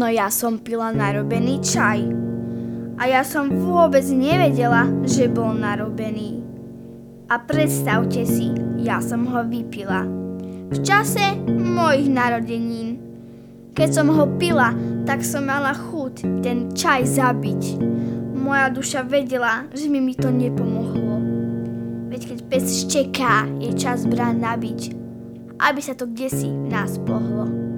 No ja som pila narobený čaj. A ja som vôbec nevedela, že bol narobený. A predstavte si, ja som ho vypila. V čase mojich narodenín. Keď som ho pila, tak som mala chuť ten čaj zabiť. Moja duša vedela, že mi, mi to nepomohlo. Veď keď pes šteká, je čas brán nabiť, aby sa to kdesi v nás pohlo.